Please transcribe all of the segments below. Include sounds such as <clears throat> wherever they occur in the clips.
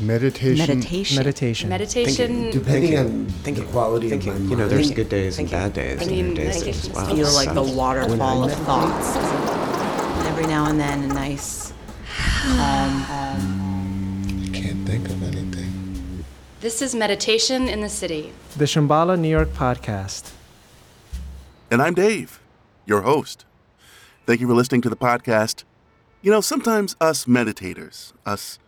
Meditation. Meditation. Meditation. Meditation. Depending on Thinking, the quality thinking. of my mind. You know, there's Thinking. good days and bad days. I and mean, your days meditation that- is wow, Feel like the waterfall of thoughts. Every now and then, a nice calm. I can't think of anything. This is Meditation in the City. The Shambhala New York podcast. And I'm Dave, your host. Thank you for listening to the podcast. You know, sometimes us meditators, us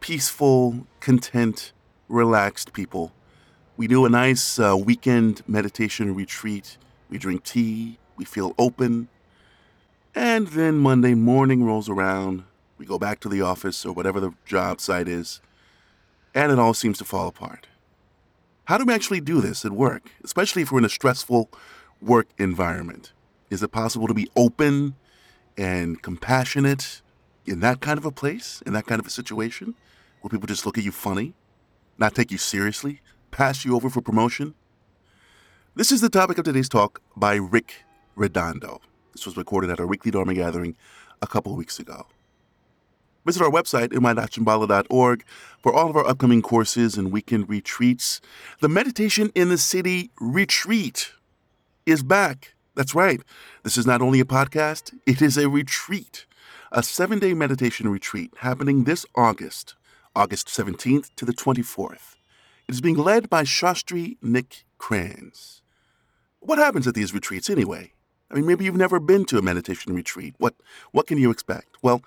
peaceful, content, relaxed people, we do a nice uh, weekend meditation retreat. We drink tea, we feel open. And then Monday morning rolls around, we go back to the office or whatever the job site is, and it all seems to fall apart. How do we actually do this at work, especially if we're in a stressful work environment? Is it possible to be open and compassionate in that kind of a place, in that kind of a situation, where people just look at you funny, not take you seriously, pass you over for promotion? This is the topic of today's talk by Rick Redondo. This was recorded at our weekly Dharma gathering a couple weeks ago. Visit our website, ny.shambhala.org, for all of our upcoming courses and weekend retreats. The Meditation in the City retreat is back. That's right. This is not only a podcast, it is a retreat, a seven day meditation retreat happening this August, August 17th to the 24th. It is being led by Shastri Nick Kranz. What happens at these retreats anyway? I mean, maybe you've never been to a meditation retreat. What, what can you expect? Well,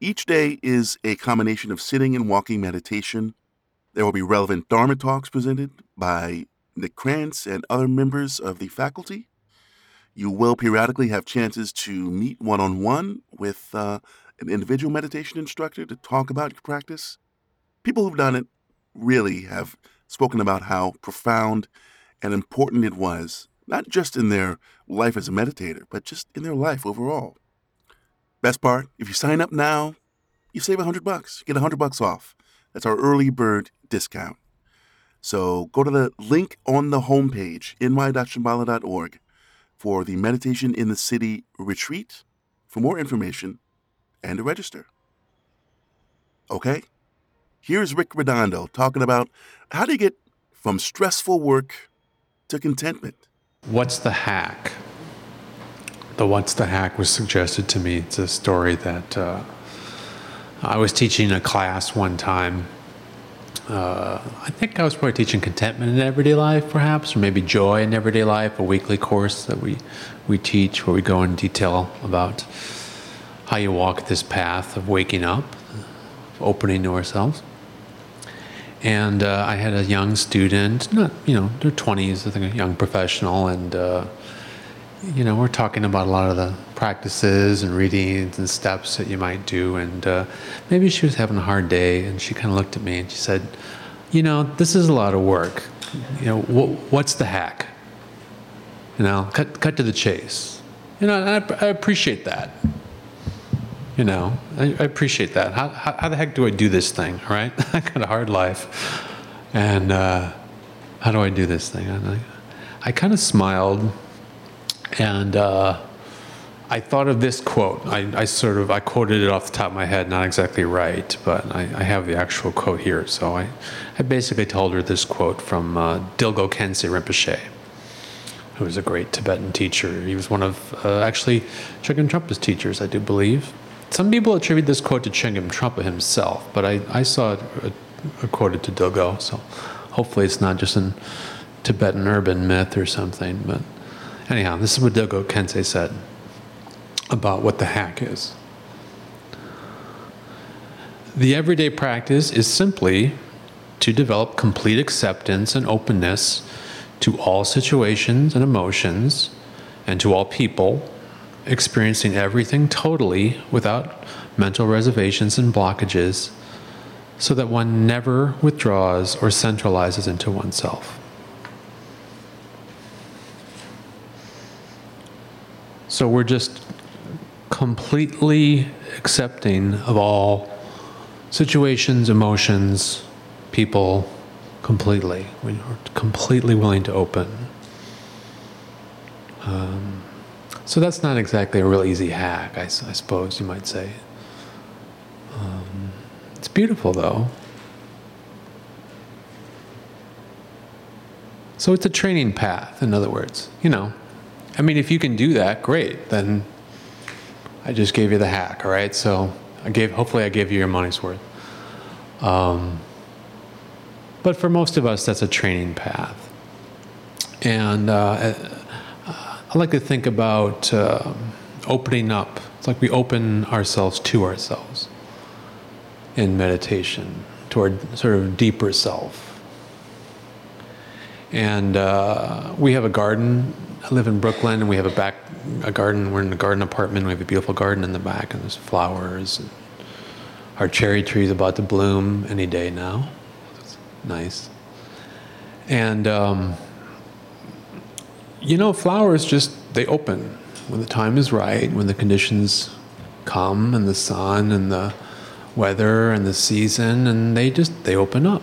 each day is a combination of sitting and walking meditation. There will be relevant Dharma talks presented by Nick Krantz and other members of the faculty. You will periodically have chances to meet one on one with uh, an individual meditation instructor to talk about your practice. People who've done it really have spoken about how profound and important it was, not just in their life as a meditator, but just in their life overall. Best part, if you sign up now, you save a hundred bucks. Get a hundred bucks off. That's our early bird discount. So go to the link on the homepage, ny.shambhala.org, for the Meditation in the City retreat for more information and to register. Okay? Here's Rick Redondo talking about how you get from stressful work to contentment. What's the hack? The What's the Hack was suggested to me. It's a story that uh, I was teaching a class one time. Uh, I think I was probably teaching contentment in everyday life, perhaps, or maybe joy in everyday life, a weekly course that we, we teach where we go in detail about how you walk this path of waking up, opening to ourselves. And uh, I had a young student, not, you know, their 20s, I think a young professional, and, uh, you know, we're talking about a lot of the practices and readings and steps that you might do. And uh, maybe she was having a hard day, and she kind of looked at me and she said, You know, this is a lot of work. You know, wh- what's the hack? You know, cut, cut to the chase. You know, I, I appreciate that. You know, I, I appreciate that. How, how, how the heck do I do this thing, right? <laughs> I got a hard life. And uh, how do I do this thing? I, I kind of smiled and uh, I thought of this quote. I, I sort of, I quoted it off the top of my head, not exactly right, but I, I have the actual quote here. So I, I basically told her this quote from uh, Dilgo Khyentse Rinpoche, who was a great Tibetan teacher. He was one of, uh, actually, Chögyam Trungpa's teachers, I do believe. Some people attribute this quote to Chögyam Trungpa himself, but I, I saw it uh, quoted to Dilgo, so hopefully it's not just a Tibetan urban myth or something. But anyhow, this is what Dilgo Khyentse said about what the hack is. The everyday practice is simply to develop complete acceptance and openness to all situations and emotions and to all people, experiencing everything totally without mental reservations and blockages, so that one never withdraws or centralizes into oneself. So we're just completely accepting of all situations, emotions, people, completely. We're completely willing to open. Um, so that's not exactly a real easy hack, I, I suppose you might say. Um, it's beautiful, though. So it's a training path, in other words. You know, I mean, if you can do that, great. Then I just gave you the hack, all right? So I gave, hopefully, I gave you your money's worth. Um, but for most of us, that's a training path. And uh, I like to think about um opening up. It's like we open ourselves to ourselves in meditation, toward sort of deeper self. And uh, we have a garden. I live in Brooklyn, and we have a back a garden. We're in a garden apartment. We have a beautiful garden in the back, and there's flowers. And our cherry tree is about to bloom any day now. It's nice. And um, you know, flowers just they open when the time is right, when the conditions come, and the sun and the weather and the season, and they just they open up.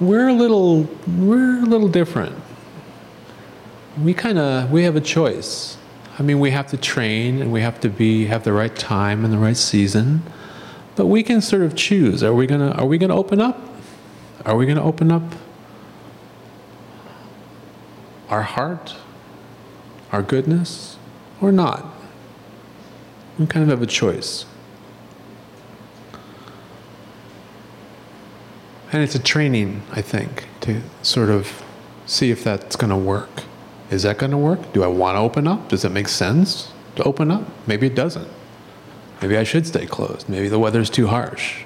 We're a little we're a little different. We kind of we have a choice. I mean, we have to train and we have to be have the right time and the right season, but we can sort of choose. Are we gonna are we gonna open up? Are we gonna open up our heart, our goodness, or not? We kind of have a choice. And it's a training, I think, to sort of see if that's going to work. Is that going to work? Do I want to open up? Does it make sense to open up? Maybe it doesn't. Maybe I should stay closed. Maybe the weather's too harsh.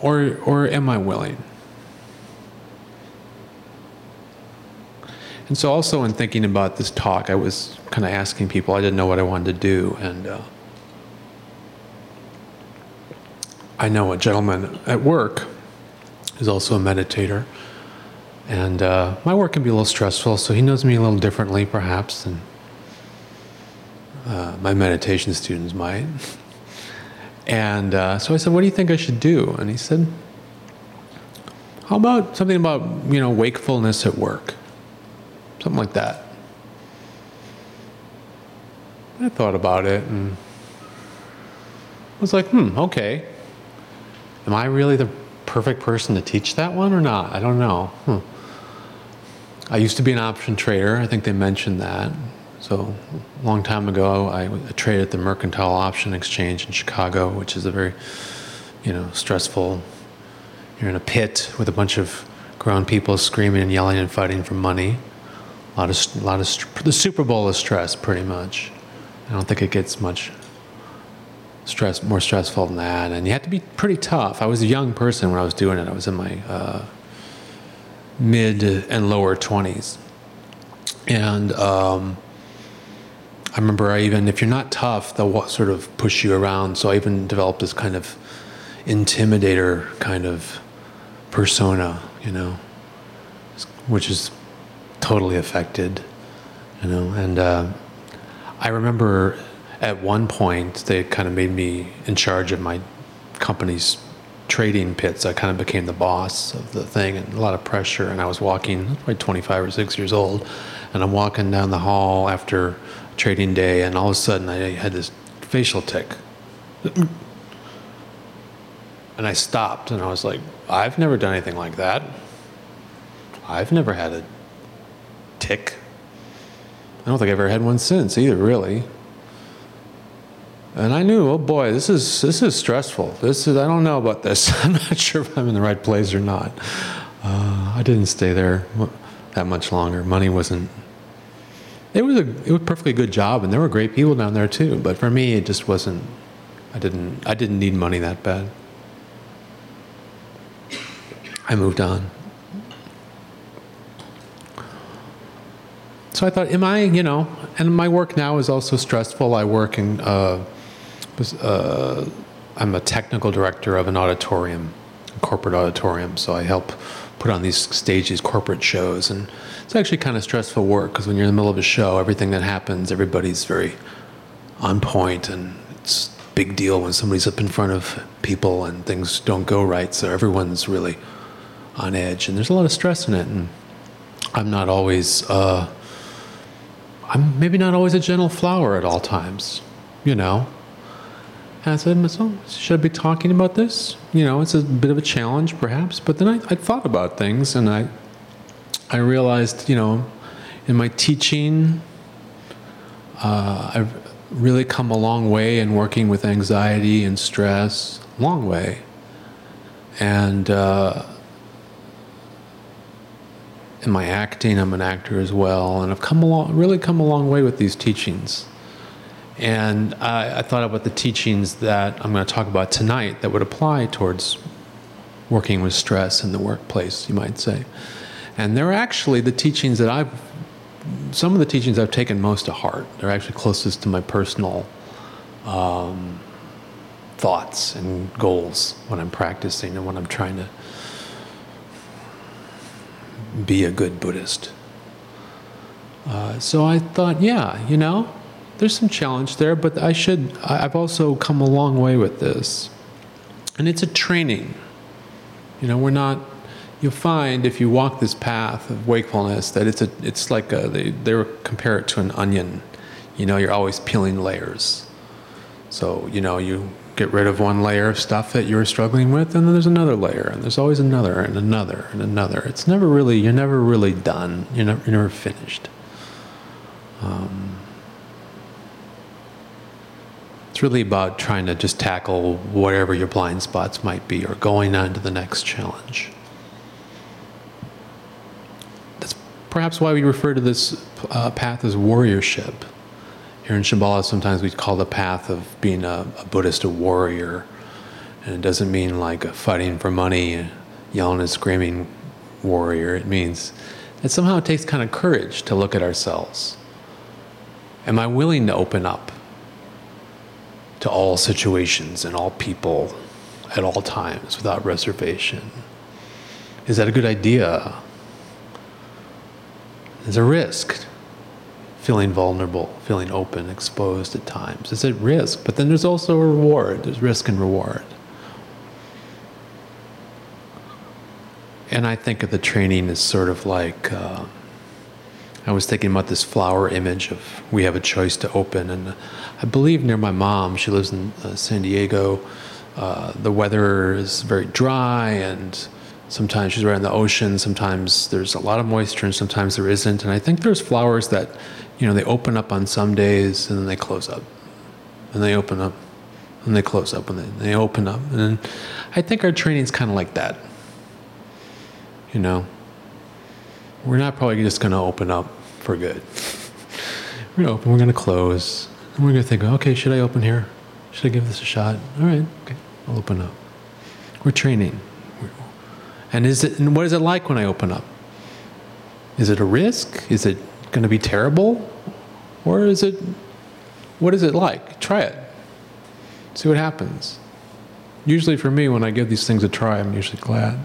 Or, or am I willing? And so, also in thinking about this talk, I was kind of asking people, I didn't know what I wanted to do. And uh, I know a gentleman at work who's also a meditator. And uh, my work can be a little stressful, so he knows me a little differently, perhaps, than uh, my meditation students might. And uh, so I said, What do you think I should do? And he said, How about something about, you know, wakefulness at work? Something like that. I thought about it and was like, hmm, okay. Am I really the perfect person to teach that one or not? I don't know. Hmm. I used to be an option trader. I think they mentioned that. So, a long time ago, I traded at the Mercantile Option Exchange in Chicago, which is a very, you know, stressful. You're in a pit with a bunch of grown people screaming and yelling and fighting for money. A lot of, a lot of, st- the Super Bowl is stress, pretty much. I don't think it gets much stress, more stressful than that. And you have to be pretty tough. I was a young person when I was doing it. I was in my uh, mid and lower 20s. And um, I remember I even, if you're not tough, they'll sort of push you around. So I even developed this kind of intimidator kind of persona, you know, which is totally affected, you know. And uh, I remember at one point they kind of made me in charge of my company's trading pits. I kind of became the boss of the thing, and a lot of pressure. And I was walking, probably 25 or 6 years old, and I'm walking down the hall after trading day, and all of a sudden I had this facial tick. And I stopped, and I was like, I've never done anything like that. I've never had a tick. I don't think I've ever had one since either, really. And I knew, oh boy, this is this is stressful. This is I don't know about this. <laughs> I'm not sure if I'm in the right place or not. Uh, I didn't stay there that much longer. Money wasn't. It was a it was a perfectly good job, and there were great people down there too. But for me, it just wasn't. I didn't I didn't need money that bad. I moved on. So I thought, am I, you know, and my work now is also stressful. I work in, uh, uh, I'm a technical director of an auditorium, a corporate auditorium. So I help put on these stage these corporate shows, and it's actually kind of stressful work because when you're in the middle of a show, everything that happens, everybody's very on point, and it's a big deal when somebody's up in front of people and things don't go right. So everyone's really on edge, and there's a lot of stress in it. And I'm not always. Uh, I'm maybe not always a gentle flower at all times, you know. And I said, to myself, should I be talking about this? You know, it's a bit of a challenge, perhaps. But then I, I thought about things, and I, I realized, you know, in my teaching, uh, I've really come a long way in working with anxiety and stress. Long way. And uh, in my acting, I'm an actor as well, and I've come along, really come a long way with these teachings. And I, I thought about the teachings that I'm going to talk about tonight that would apply towards working with stress in the workplace, you might say. And they're actually the teachings that I've, some of the teachings I've taken most to heart. They're actually closest to my personal um, thoughts and goals when I'm practicing and when I'm trying to be a good Buddhist. Uh, so I thought, yeah, you know, there's some challenge there, but I should, I've also come a long way with this. And it's a training. You know, we're not, you'll find if you walk this path of wakefulness that it's a, it's like a, they, they compare it to an onion. You know, you're always peeling layers. So, you know, you get rid of one layer of stuff that you were struggling with, and then there's another layer, and there's always another, and another, and another. It's never really, you're never really done. You're never, you're never finished. Um, it's really about trying to just tackle whatever your blind spots might be or going on to the next challenge. That's perhaps why we refer to this uh, path as warriorship. Here in Shambhala, sometimes we call the path of being a, a Buddhist a warrior. And it doesn't mean like a fighting for money, yelling and screaming warrior. It means that somehow it takes kind of courage to look at ourselves. Am I willing to open up to all situations and all people at all times without reservation? Is that a good idea? There's a risk feeling vulnerable, feeling open, exposed at times. It's at risk, but then there's also a reward. There's risk and reward. And I think of the training as sort of like uh, I was thinking about this flower image of we have a choice to open. And I believe near my mom, she lives in uh, San Diego, uh, the weather is very dry and sometimes she's right on the ocean. Sometimes there's a lot of moisture and sometimes there isn't. And I think there's flowers that, you know, they open up on some days and then they close up. And they open up and they close up and they open up. And I think our training's kind of like that. You know, we're not probably just going to open up for good. <laughs> We're going to open, we're going to close, and we're going to think, okay, should I open here? Should I give this a shot? All right, okay, I'll open up. We're training. And is it and what is it like when I open up? Is it a risk? Is it going to be terrible? Or is it what is it like? Try it. See what happens. Usually for me when I give these things a try, I'm usually glad.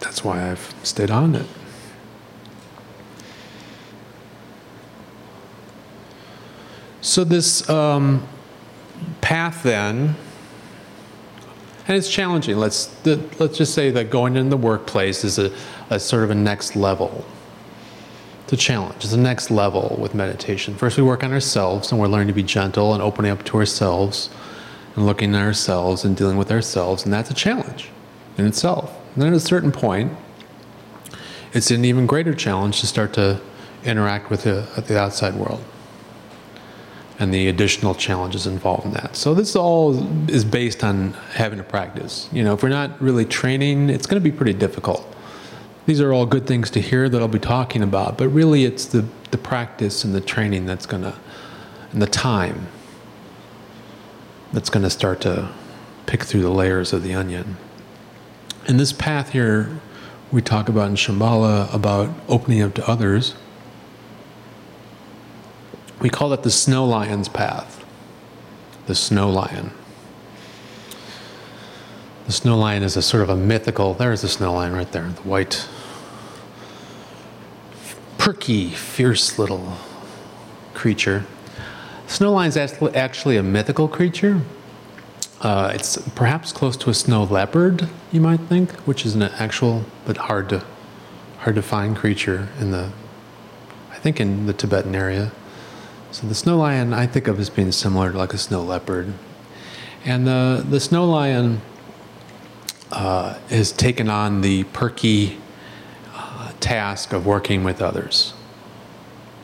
That's why I've stayed on it. So this um, path then, and it's challenging. Let's let's just say that going in the workplace is a, a sort of a next level. A challenge. A next level with meditation. First, we work on ourselves, and we're learning to be gentle and opening up to ourselves, and looking at ourselves and dealing with ourselves, and that's a challenge in itself. And then at a certain point, it's an even greater challenge to start to interact with the, the outside world and the additional challenges involved in that. So this all is based on having to practice. You know, if we're not really training, it's going to be pretty difficult. These are all good things to hear that I'll be talking about, but really it's the, the practice and the training that's going to, and the time that's going to start to pick through the layers of the onion. And this path here, we talk about in Shambhala about opening up to others. We call it the snow lion's path. The snow lion. The snow lion is a sort of a mythical, there's the snow lion right there, the white, perky, fierce little creature. Snow lion is actually a mythical creature. Uh, it's perhaps close to a snow leopard, you might think, which is an actual but hard to hard to find creature in the, I think in the Tibetan area. So the snow lion I think of as being similar to like a snow leopard. And the, the snow lion uh, has taken on the perky uh, task of working with others,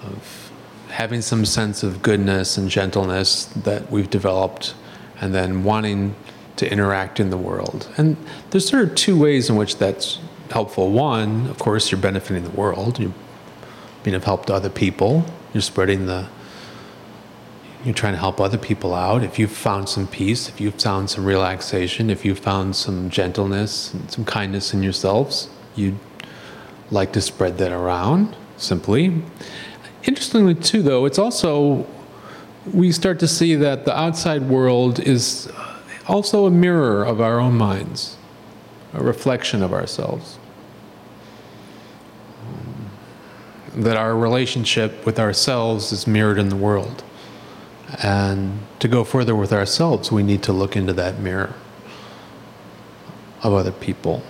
of having some sense of goodness and gentleness that we've developed, and then wanting to interact in the world. And there's sort of two ways in which that's helpful. One, of course, you're benefiting the world, you're being of help to other people, you're spreading the you're trying to help other people out. If you've found some peace, if you've found some relaxation, if you've found some gentleness and some kindness in yourselves, you'd like to spread that around simply. Interestingly, too, though, it's also, we start to see that the outside world is also a mirror of our own minds, a reflection of ourselves. That our relationship with ourselves is mirrored in the world. And to go further with ourselves, we need to look into that mirror of other people.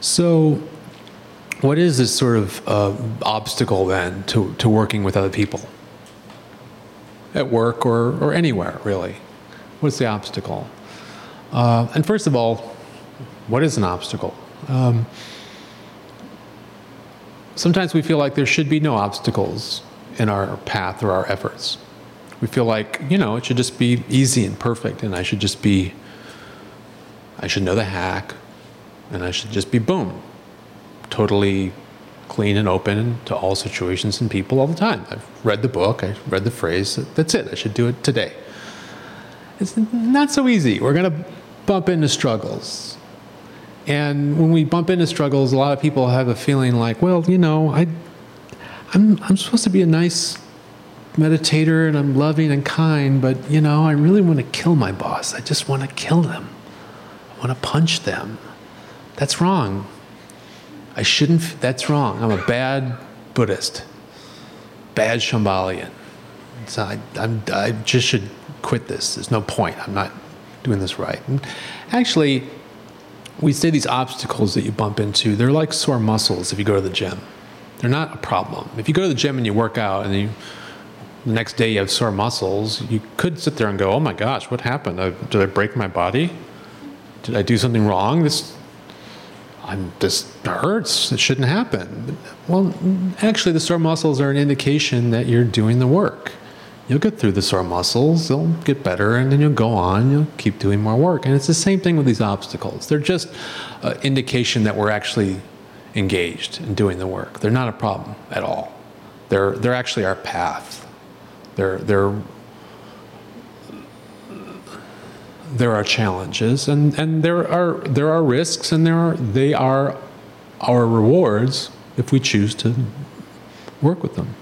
So, what is this sort of uh, obstacle then to, to working with other people? At work or, or anywhere, really? What's the obstacle? Uh, and first of all, what is an obstacle? Um, sometimes we feel like there should be no obstacles in our path or our efforts. We feel like, you know, it should just be easy and perfect, and I should just be, I should know the hack, and I should just be boom, totally clean and open to all situations and people all the time. I've read the book, I read the phrase, that's it, I should do it today. It's not so easy. We're going to bump into struggles. And when we bump into struggles, a lot of people have a feeling like, well, you know, I, I'm, I'm supposed to be a nice meditator and I'm loving and kind, but, you know, I really want to kill my boss. I just want to kill them. I want to punch them. That's wrong. I shouldn't, that's wrong. I'm a bad Buddhist, bad Shambhalian. So I, I'm, I just should quit this. There's no point. I'm not doing this right. And actually, we say these obstacles that you bump into, they're like sore muscles if you go to the gym. They're not a problem. If you go to the gym and you work out and you, the next day you have sore muscles, you could sit there and go, oh my gosh, what happened? I, did I break my body? Did I do something wrong? This, I'm, this hurts. It shouldn't happen. Well, actually, the sore muscles are an indication that you're doing the work. You'll get through the sore muscles, they'll get better, and then you'll go on, you'll keep doing more work. And it's the same thing with these obstacles. They're just an indication that we're actually engaged in doing the work. They're not a problem at all. They're, they're actually our path. They're, they're, there are challenges and, and there are there are risks and there are they are our rewards if we choose to work with them.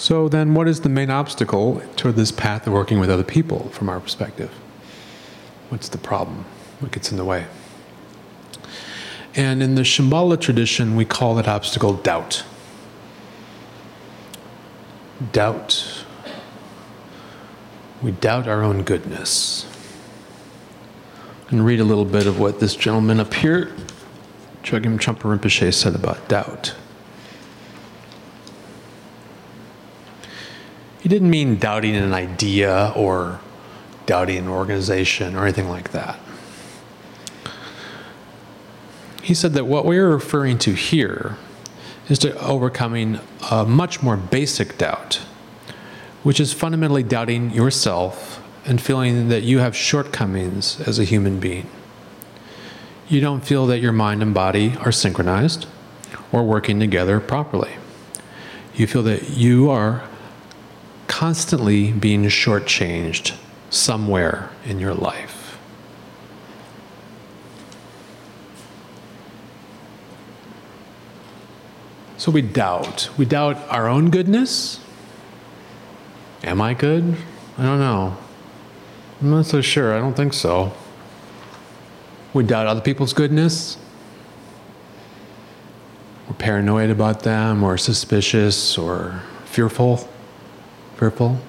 So then what is the main obstacle toward this path of working with other people from our perspective? What's the problem? What gets in the way? And in the Shambhala tradition, we call that obstacle doubt. Doubt we doubt our own goodness. And read a little bit of what this gentleman up here, Chogyam Trungpa Rinpoche, said about doubt. He didn't mean doubting an idea or doubting an organization or anything like that. He said that what we're referring to here is to overcoming a much more basic doubt which is fundamentally doubting yourself and feeling that you have shortcomings as a human being. You don't feel that your mind and body are synchronized or working together properly. You feel that you are constantly being shortchanged somewhere in your life. So we doubt. We doubt our own goodness. Am I good? I don't know. I'm not so sure. I don't think so. We doubt other people's goodness. We're paranoid about them, or suspicious, or fearful. Fearful.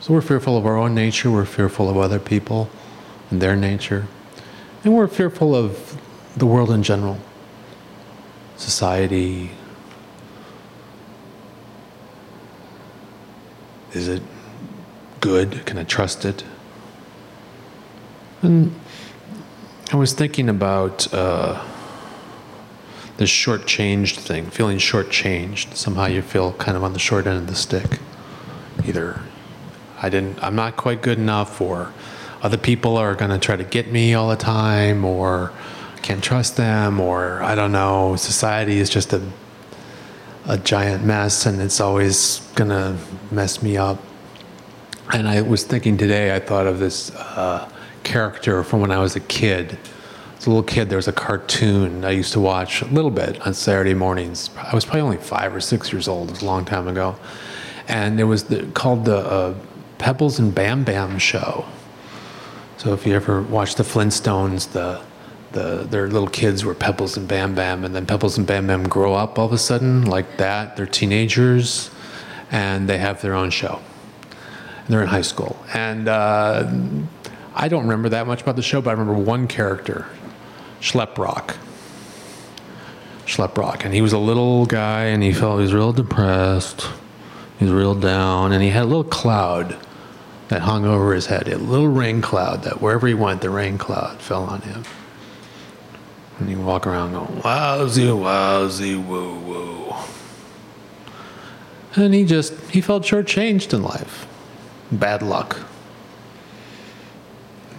So we're fearful of our own nature, we're fearful of other people and their nature. And we're fearful of the world in general, society. Is it good? Can I trust it? And I was thinking about uh, the shortchanged thing, feeling shortchanged. Somehow you feel kind of on the short end of the stick. Either I didn't, I'm not quite good enough, or other people are going to try to get me all the time, or can't trust them, or I don't know. Society is just a a giant mess, and it's always going to mess me up. And I was thinking today, I thought of this uh, character from when I was a kid. As a little kid, there was a cartoon I used to watch a little bit on Saturday mornings. I was probably only five or six years old. It was a long time ago. And it was the, called the uh, Pebbles and Bam Bam Show. So if you ever watch the Flintstones, the the their little kids were Pebbles and Bam Bam, and then Pebbles and Bam Bam grow up all of a sudden like that. They're teenagers, and they have their own show. And they're in high school, and uh, I don't remember that much about the show, but I remember one character, Schleprock. Schleprock, and he was a little guy, and he felt he was real depressed. He was real down, and he had a little cloud that hung over his head, a little rain cloud that wherever he went, the rain cloud fell on him. And he'd walk around going, wowsy, wowsy, woo, woo. And he just, he felt shortchanged in life. Bad luck.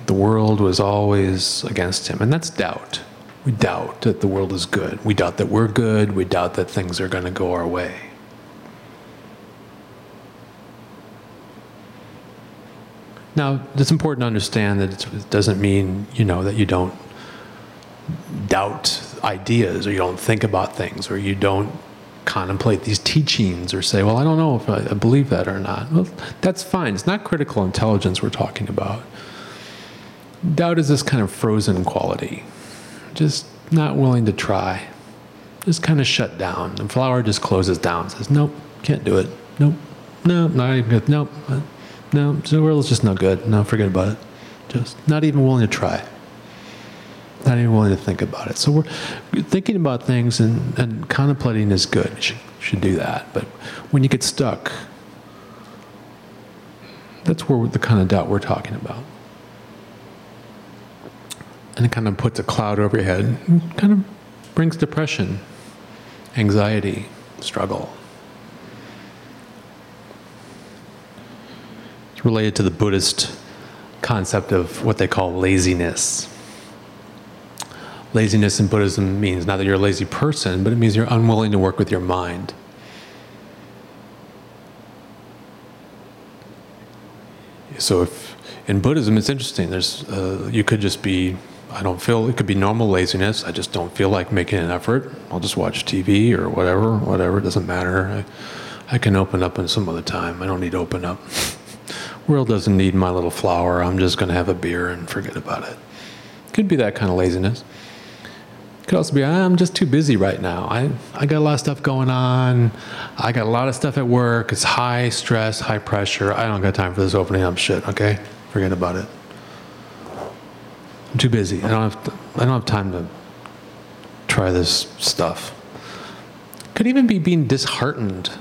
The world was always against him, and that's doubt. We doubt that the world is good. We doubt that we're good. We doubt that things are going to go our way. Now, it's important to understand that it doesn't mean, you know, that you don't doubt ideas or you don't think about things or you don't contemplate these teachings or say, well, I don't know if I believe that or not. Well, that's fine. It's not critical intelligence we're talking about. Doubt is this kind of frozen quality, just not willing to try, just kind of shut down. The flower just closes down, says, nope, can't do it. Nope, no, not even good. Nope, no, the world's just no good. No, forget about it. Just not even willing to try not even willing to think about it. So we're thinking about things and, and contemplating is good. You should, should do that. But when you get stuck, that's where the kind of doubt we're talking about. And it kind of puts a cloud over your head, kind of brings depression, anxiety, struggle. Related to the Buddhist concept of what they call laziness laziness in Buddhism means not that you're a lazy person, but it means you're unwilling to work with your mind. So if in Buddhism, it's interesting. There's uh, you could just be I don't feel it could be normal laziness. I just don't feel like making an effort. I'll just watch TV or whatever, whatever. It doesn't matter. I, I can open up in some other time. I don't need to open up. <laughs> World doesn't need my little flower. I'm just going to have a beer and forget about it. Could be that kind of laziness. Could also be I'm just too busy right now. I, I got a lot of stuff going on. I got a lot of stuff at work. It's high stress, high pressure. I don't got time for this opening up shit. Okay, forget about it. I'm too busy. I don't have. To, I don't have time to try this stuff. Could even be being disheartened.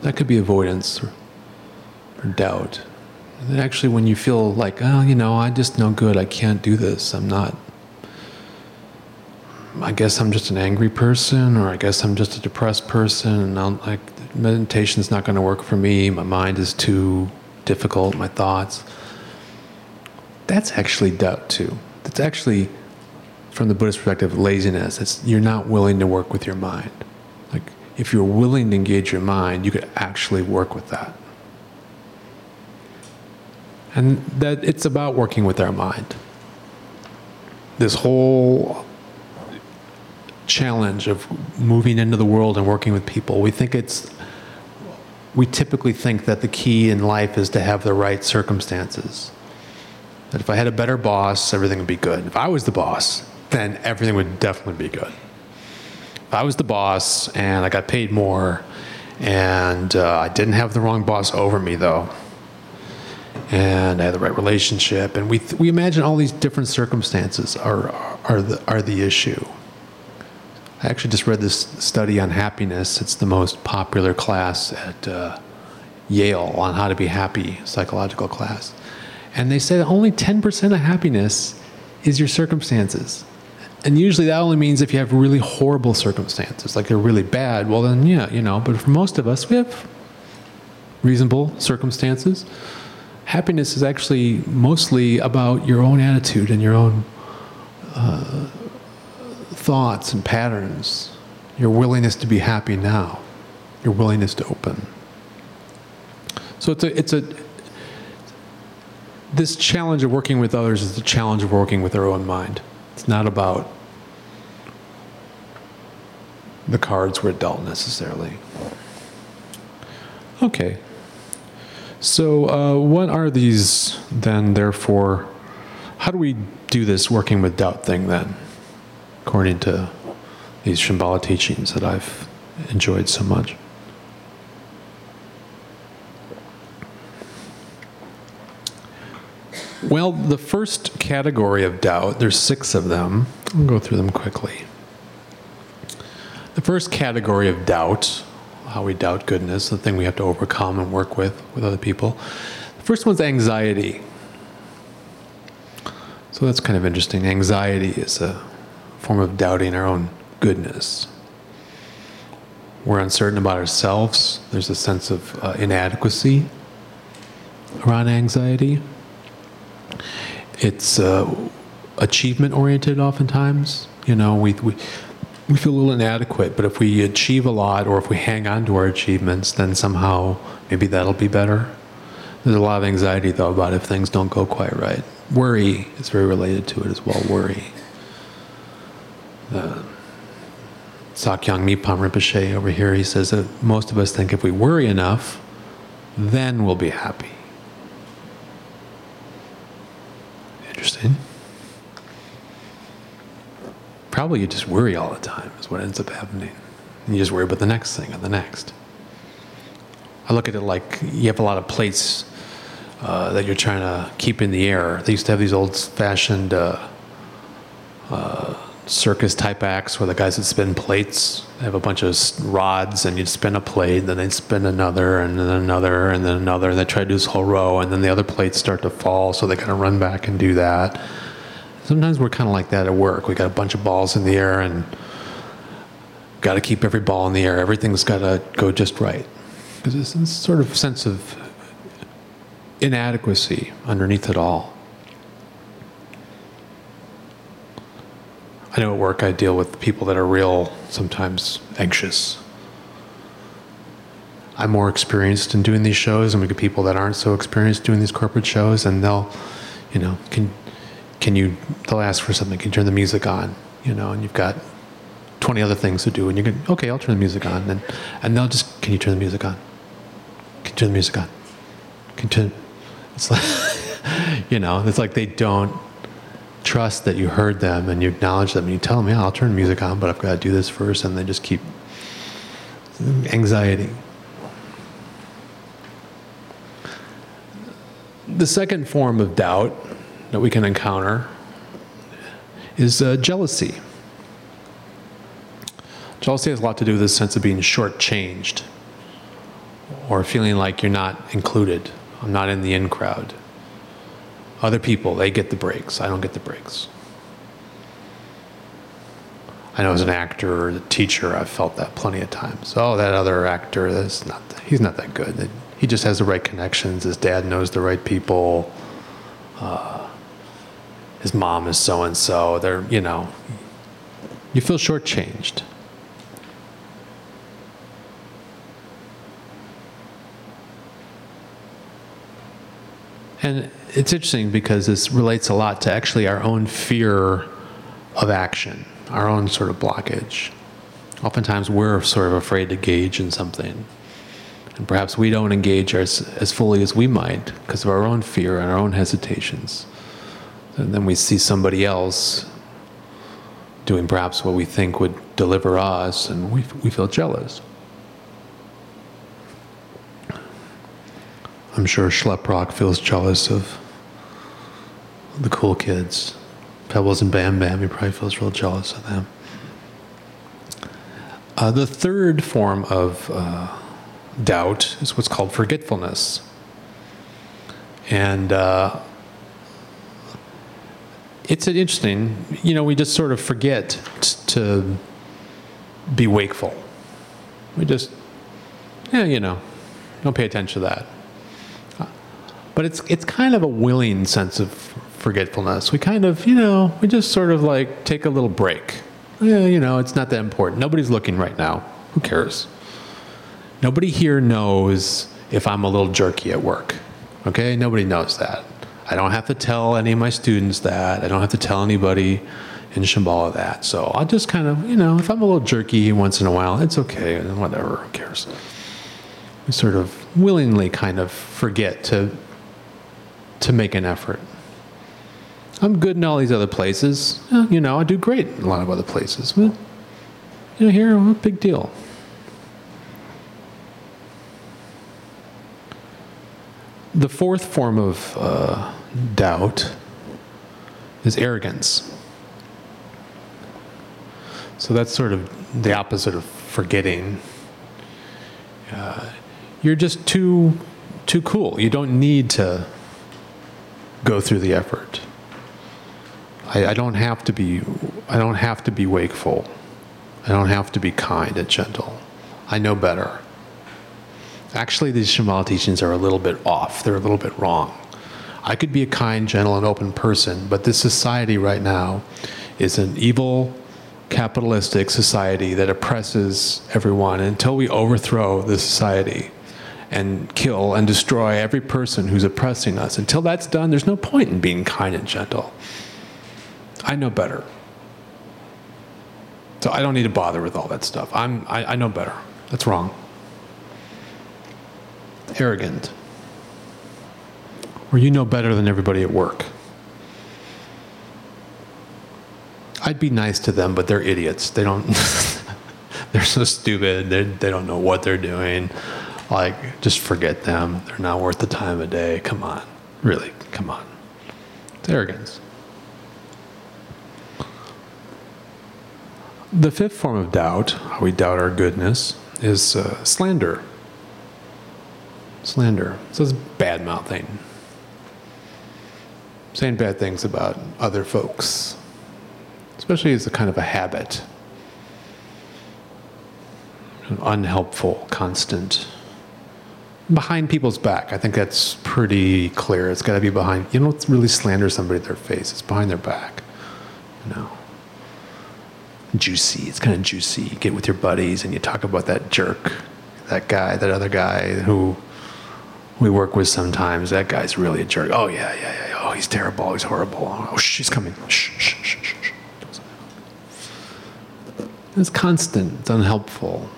That could be avoidance or, or doubt. Actually, when you feel like, oh, you know, I just no good. I can't do this. I'm not. I guess I'm just an angry person, or I guess I'm just a depressed person, and I'll, like meditation's not going to work for me. My mind is too difficult. My thoughts. That's actually doubt too. That's actually, from the Buddhist perspective, laziness. It's you're not willing to work with your mind. Like if you're willing to engage your mind, you could actually work with that. And that it's about working with our mind. This whole challenge of moving into the world and working with people. We think it's, we typically think that the key in life is to have the right circumstances. That if I had a better boss, everything would be good. If I was the boss, then everything would definitely be good. If I was the boss and I got paid more and uh, I didn't have the wrong boss over me though, and I have the right relationship, and we we imagine all these different circumstances are are the are the issue. I actually just read this study on happiness. It's the most popular class at uh, Yale on how to be happy, psychological class, and they say that only ten percent of happiness is your circumstances. And usually that only means if you have really horrible circumstances, like they're really bad, well, then, yeah, you know, but for most of us, we have reasonable circumstances. Happiness is actually mostly about your own attitude and your own uh, thoughts and patterns, your willingness to be happy now, your willingness to open. So it's a, it's a, this challenge of working with others is the challenge of working with our own mind. It's not about the cards we're dealt necessarily. Okay. So, uh, what are these then, therefore? How do we do this working with doubt thing then, according to these Shambhala teachings that I've enjoyed so much? Well, the first category of doubt, there's six of them. I'll go through them quickly. The first category of doubt, how we doubt goodness, the thing we have to overcome and work with with other people. The first one's anxiety. So that's kind of interesting. Anxiety is a form of doubting our own goodness. We're uncertain about ourselves. There's a sense of uh, inadequacy around anxiety. It's uh, achievement oriented oftentimes. You know, we, we, we feel a little inadequate, but if we achieve a lot or if we hang on to our achievements, then somehow maybe that'll be better. There's a lot of anxiety, though, about if things don't go quite right. Worry is very related to it as well. Worry. Uh, Sakyong Mipam Rinpoche over here, he says that most of us think if we worry enough, then we'll be happy. Interesting. Probably you just worry all the time, is what ends up happening. And you just worry about the next thing and the next. I look at it like you have a lot of plates uh, that you're trying to keep in the air. They used to have these old fashioned uh, uh, circus type acts where the guys would spin plates. They have a bunch of rods, and you'd spin a plate, then they'd spin another, and then another, and then another, and they try to do this whole row, and then the other plates start to fall, so they kind of run back and do that. Sometimes we're kind of like that at work. We got a bunch of balls in the air, and got to keep every ball in the air. Everything's got to go just right. Because there's this sort of sense of inadequacy underneath it all. I know at work I deal with people that are real, sometimes anxious. I'm more experienced in doing these shows, and we get people that aren't so experienced doing these corporate shows, and they'll, you know, can can you? They'll ask for something. Can you turn the music on? You know, and you've got 20 other things to do, and you can okay, I'll turn the music on, and and they'll just can you turn the music on? Can you turn the music on? Can you turn? It's like, <laughs> you know, it's like they don't trust that you heard them and you acknowledge them and you tell them, yeah, I'll turn the music on, but I've got to do this first, and they just keep anxiety. The second form of doubt that we can encounter is uh, jealousy. Jealousy has a lot to do with this sense of being shortchanged or feeling like you're not included. I'm not in the in crowd. Other people, they get the breaks. I don't get the breaks. I know as an actor or a teacher, I've felt that plenty of times. Oh, that other actor, that's not, he's not that good. He just has the right connections. His dad knows the right people. Uh, his mom is so and so. They're, you know, you feel shortchanged. And it's interesting because this relates a lot to actually our own fear of action, our own sort of blockage. Oftentimes we're sort of afraid to gauge in something. And perhaps we don't engage as, as fully as we might because of our own fear and our own hesitations. And then we see somebody else doing perhaps what we think would deliver us, and we, we feel jealous. I'm sure Schleprock feels jealous of the cool kids. Pebbles and Bam Bam, he probably feels real jealous of them. Uh, the third form of uh, doubt is what's called forgetfulness. And uh, it's interesting, you know, we just sort of forget to be wakeful. We just, yeah, you know, don't pay attention to that. But it's it's kind of a willing sense of forgetfulness. We kind of, you know, we just sort of like take a little break. Yeah, you know, it's not that important. Nobody's looking right now. Who cares? Nobody here knows if I'm a little jerky at work. Okay? Nobody knows that. I don't have to tell any of my students that. I don't have to tell anybody in Shambhala that. So I'll just kind of, you know, if I'm a little jerky once in a while, it's okay. and Whatever. Who cares? We sort of willingly kind of forget to to make an effort. I'm good in all these other places. You know, I do great in a lot of other places. But, you know, here, what big deal? The fourth form of uh, doubt is arrogance. So that's sort of the opposite of forgetting. Uh, you're just too too cool. You don't need to go through the effort. I, I don't have to be I don't have to be wakeful. I don't have to be kind and gentle. I know better. Actually, these Shambhala teachings are a little bit off. They're a little bit wrong. I could be a kind, gentle, and open person, but this society right now is an evil, capitalistic society that oppresses everyone. Until we overthrow the society and kill and destroy every person who's oppressing us, until that's done, there's no point in being kind and gentle. I know better. So I don't need to bother with all that stuff. I'm, I, I know better. That's wrong. Arrogant. Or you know better than everybody at work. I'd be nice to them, but they're idiots. They don't, <laughs> they're so stupid. They, they don't know what they're doing. Like, just forget them. They're not worth the time of day. Come on. Really, come on. It's arrogance. The fifth form of doubt, how we doubt our goodness, is uh, slander. Slander. So it's bad mouthing. Saying bad things about other folks, especially as a kind of a habit. An unhelpful, constant. Behind people's back. I think that's pretty clear. It's got to be behind. You don't really slander somebody to their face, it's behind their back. You know juicy. It's kind of juicy. You get with your buddies and you talk about that jerk, that guy, that other guy who we work with sometimes. That guy's really a jerk. Oh yeah, yeah, yeah. Oh, he's terrible. He's horrible. Oh, she's coming. Shh, shh, shh, shh, shh. It's constant. It's unhelpful.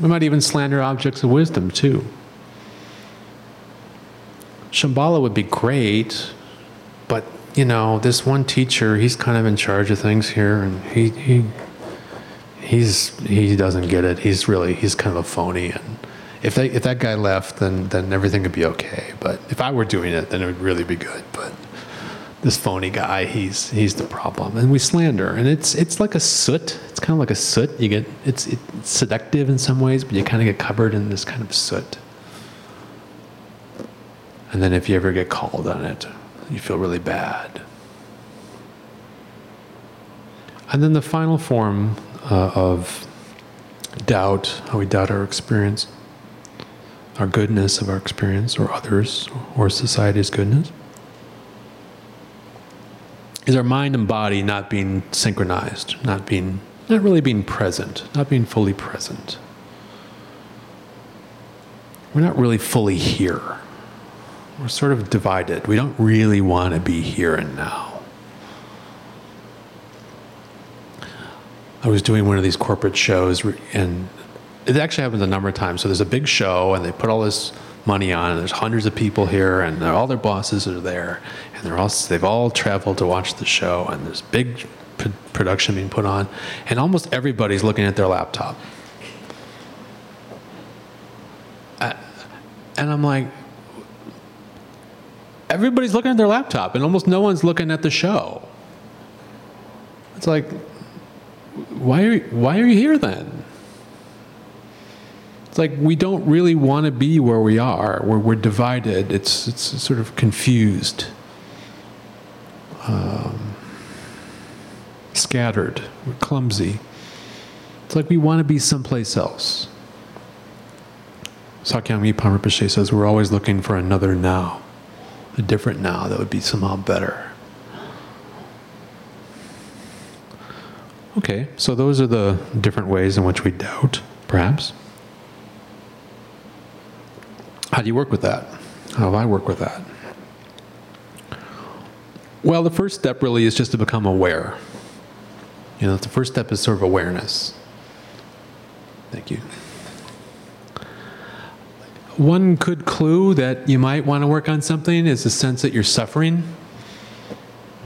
We might even slander objects of wisdom too. Shambhala would be great, but you know, this one teacher, he's kind of in charge of things here, and he he he's he doesn't get it. He's really he's kind of a phony, and if they, if that guy left, then then everything would be okay. But if I were doing it, then it would really be good. But this phony guy, he's he's the problem, and we slander, and it's it's like a soot. It's kind of like a soot. You get it's it's seductive in some ways, but you kind of get covered in this kind of soot. And then if you ever get called on it, you feel really bad. And then the final form uh, of doubt, how we doubt our experience, our goodness of our experience, or others, or society's goodness, is our mind and body not being synchronized, not being, not really being present, not being fully present. We're not really fully here we're sort of divided. We don't really want to be here and now. I was doing one of these corporate shows, and it actually happens a number of times. So there's a big show, and they put all this money on, and there's hundreds of people here, and all their bosses are there, and they're all they've all traveled to watch the show, and there's big p- production being put on, and almost everybody's looking at their laptop. And And I'm like, everybody's looking at their laptop and almost no one's looking at the show. It's like, why are, why are you here then? It's like we don't really want to be where we are, where we're divided. It's, it's sort of confused, um, scattered, we're clumsy. It's like we want to be someplace else. Sakyong Mipham Rinpoche says we're always looking for another now, a different now that would be somehow better. Okay, so those are the different ways in which we doubt, perhaps. How do you work with that? How do I work with that? Well, the first step really is just to become aware. You know, the first step is sort of awareness. Thank you. One good clue that you might want to work on something is the sense that you're suffering,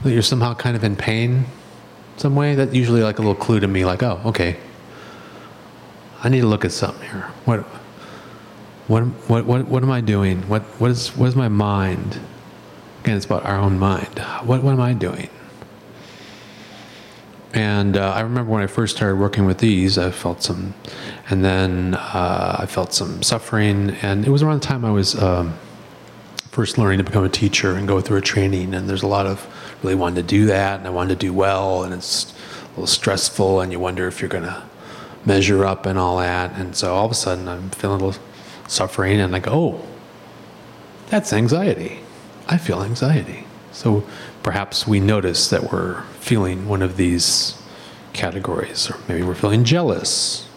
that you're somehow kind of in pain some way. That's usually like a little clue to me, like, oh, okay, I need to look at something here. What, what, what, what, what am I doing? What, what is, what is my mind? Again, it's about our own mind. What, what am I doing? And uh, I remember when I first started working with these, I felt some, and then uh, I felt some suffering. And it was around the time I was um, first learning to become a teacher and go through a training. And there's a lot of really wanting to do that, and I wanted to do well, and it's a little stressful, and you wonder if you're going to measure up and all that. And so all of a sudden, I'm feeling a little suffering, and go, oh, that's anxiety. I feel anxiety. So perhaps we notice that we're feeling one of these categories, or maybe we're feeling jealous.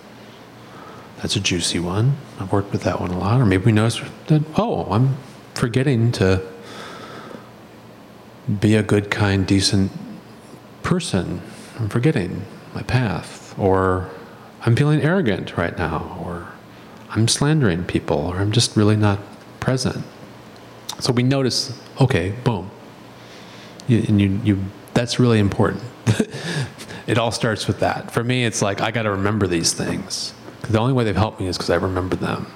That's a juicy one. I've worked with that one a lot. Or maybe we notice that, oh, I'm forgetting to be a good, kind, decent person. I'm forgetting my path. Or I'm feeling arrogant right now. Or I'm slandering people. Or I'm just really not present. So we notice, okay, boom. You, and you, you, that's really important. <laughs> it all starts with that. For me, it's like I got to remember these things. the only way they've helped me is because I remember them.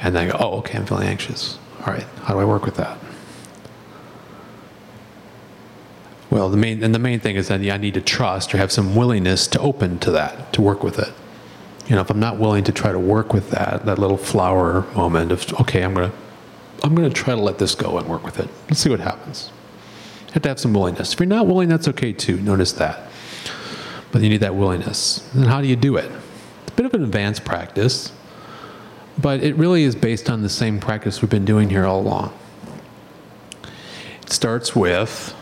And then I go, oh, okay, I'm feeling anxious. All right, how do I work with that? Well, the main and the main thing is that I need to trust or have some willingness to open to that, to work with it. You know, if I'm not willing to try to work with that, that little flower moment of okay, I'm gonna, I'm gonna try to let this go and work with it. Let's see what happens. You have to have some willingness. If you're not willing, that's okay too. Notice that. But you need that willingness. And how do you do it? It's a bit of an advanced practice, but it really is based on the same practice we've been doing here all along. It starts with,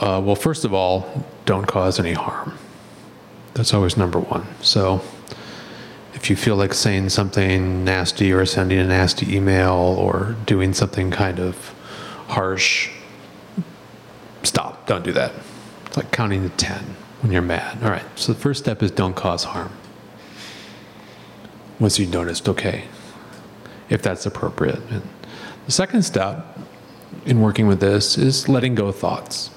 uh, well, first of all, don't cause any harm. That's always number one. So if you feel like saying something nasty or sending a nasty email or doing something kind of harsh, stop. Don't do that. It's like counting to 10 when you're mad. All right. So the first step is don't cause harm. Once you've noticed, okay, if that's appropriate. And the second step in working with this is letting go thoughts.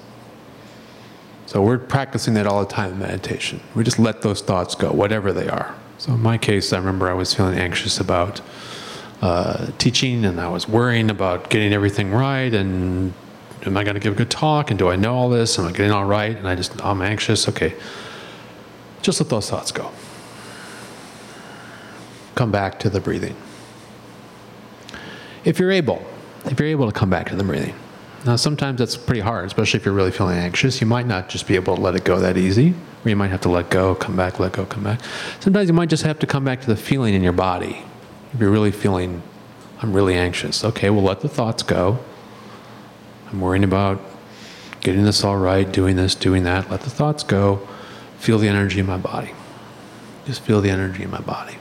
So we're practicing that all the time in meditation. We just let those thoughts go, whatever they are. So in my case, I remember I was feeling anxious about uh, teaching, and I was worrying about getting everything right, and am I going to give a good talk, and do I know all this? Am I getting all right? And I just, I'm anxious. Okay, just let those thoughts go. Come back to the breathing. If you're able, if you're able to come back to the breathing. Now, sometimes that's pretty hard, especially if you're really feeling anxious. You might not just be able to let it go that easy, or you might have to let go, come back, let go, come back. Sometimes you might just have to come back to the feeling in your body. If you're really feeling, I'm really anxious. Okay, well, let the thoughts go. I'm worrying about getting this all right, doing this, doing that. Let the thoughts go. Feel the energy in my body. Just feel the energy in my body.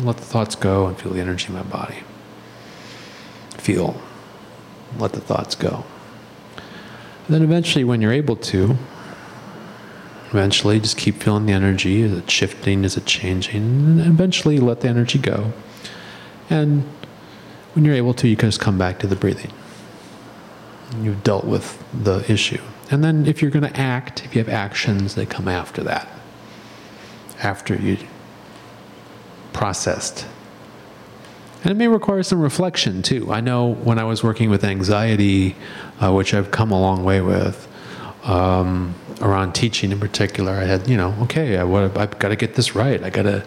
Let the thoughts go and feel the energy in my body. Feel let the thoughts go. And then eventually, when you're able to, eventually just keep feeling the energy. Is it shifting? Is it changing? And eventually let the energy go. And when you're able to, you can just come back to the breathing. You've dealt with the issue. And then if you're going to act, if you have actions, they come after that. After you processed And it may require some reflection too. I know when I was working with anxiety, uh, which I've come a long way with, um, around teaching in particular, I had, you know, okay, I, I've got to get this right. I got to,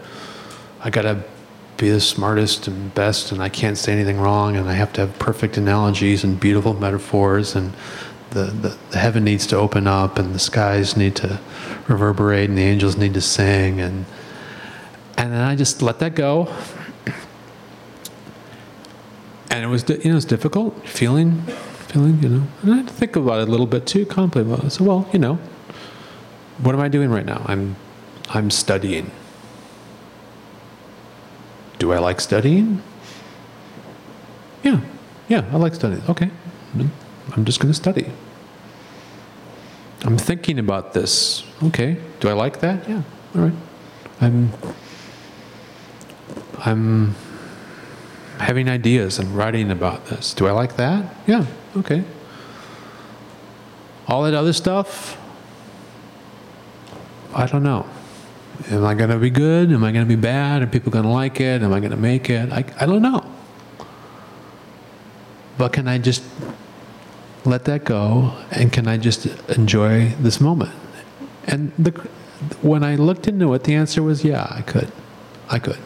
I got to be the smartest and best, and I can't say anything wrong, and I have to have perfect analogies and beautiful metaphors, and the, the, the heaven needs to open up, and the skies need to reverberate, and the angels need to sing, and and then I just let that go. And it was, you know, it was difficult, feeling, feeling, you know. And I had to think about it a little bit too, contemplate. I said, well, you know, what am I doing right now? I'm, I'm studying. Do I like studying? Yeah, yeah, I like studying. Okay, I'm just going to study. I'm thinking about this. Okay, do I like that? Yeah, all right. I'm, I'm having ideas and writing about this. Do I like that? Yeah, okay. All that other stuff, I don't know. Am I going to be good? Am I going to be bad? Are people going to like it? Am I going to make it? I, I don't know. But can I just let that go and can I just enjoy this moment? And the, when I looked into it, the answer was yeah, I could. I could.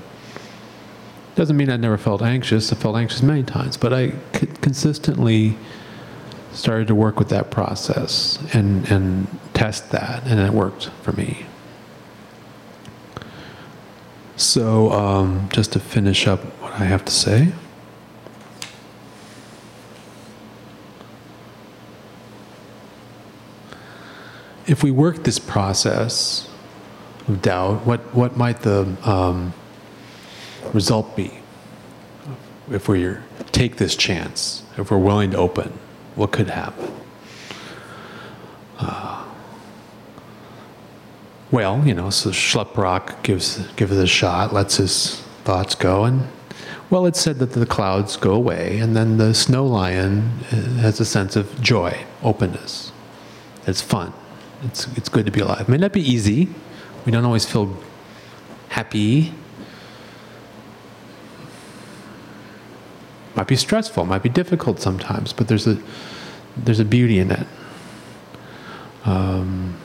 Doesn't mean I never felt anxious. I felt anxious many times, but I c- consistently started to work with that process and, and test that, and it worked for me. So, um, just to finish up what I have to say. If we work this process of doubt, what, what might the um, result be? If we take this chance, if we're willing to open, what could happen? Uh, well, you know, so Schleprock gives gives it a shot, lets his thoughts go, and well, it's said that the clouds go away, and then the snow lion uh, has a sense of joy, openness. It's fun. It's it's good to be alive. It may not be easy. We don't always feel happy. Might be stressful. Might be difficult sometimes, but there's a there's a beauty in it. Um,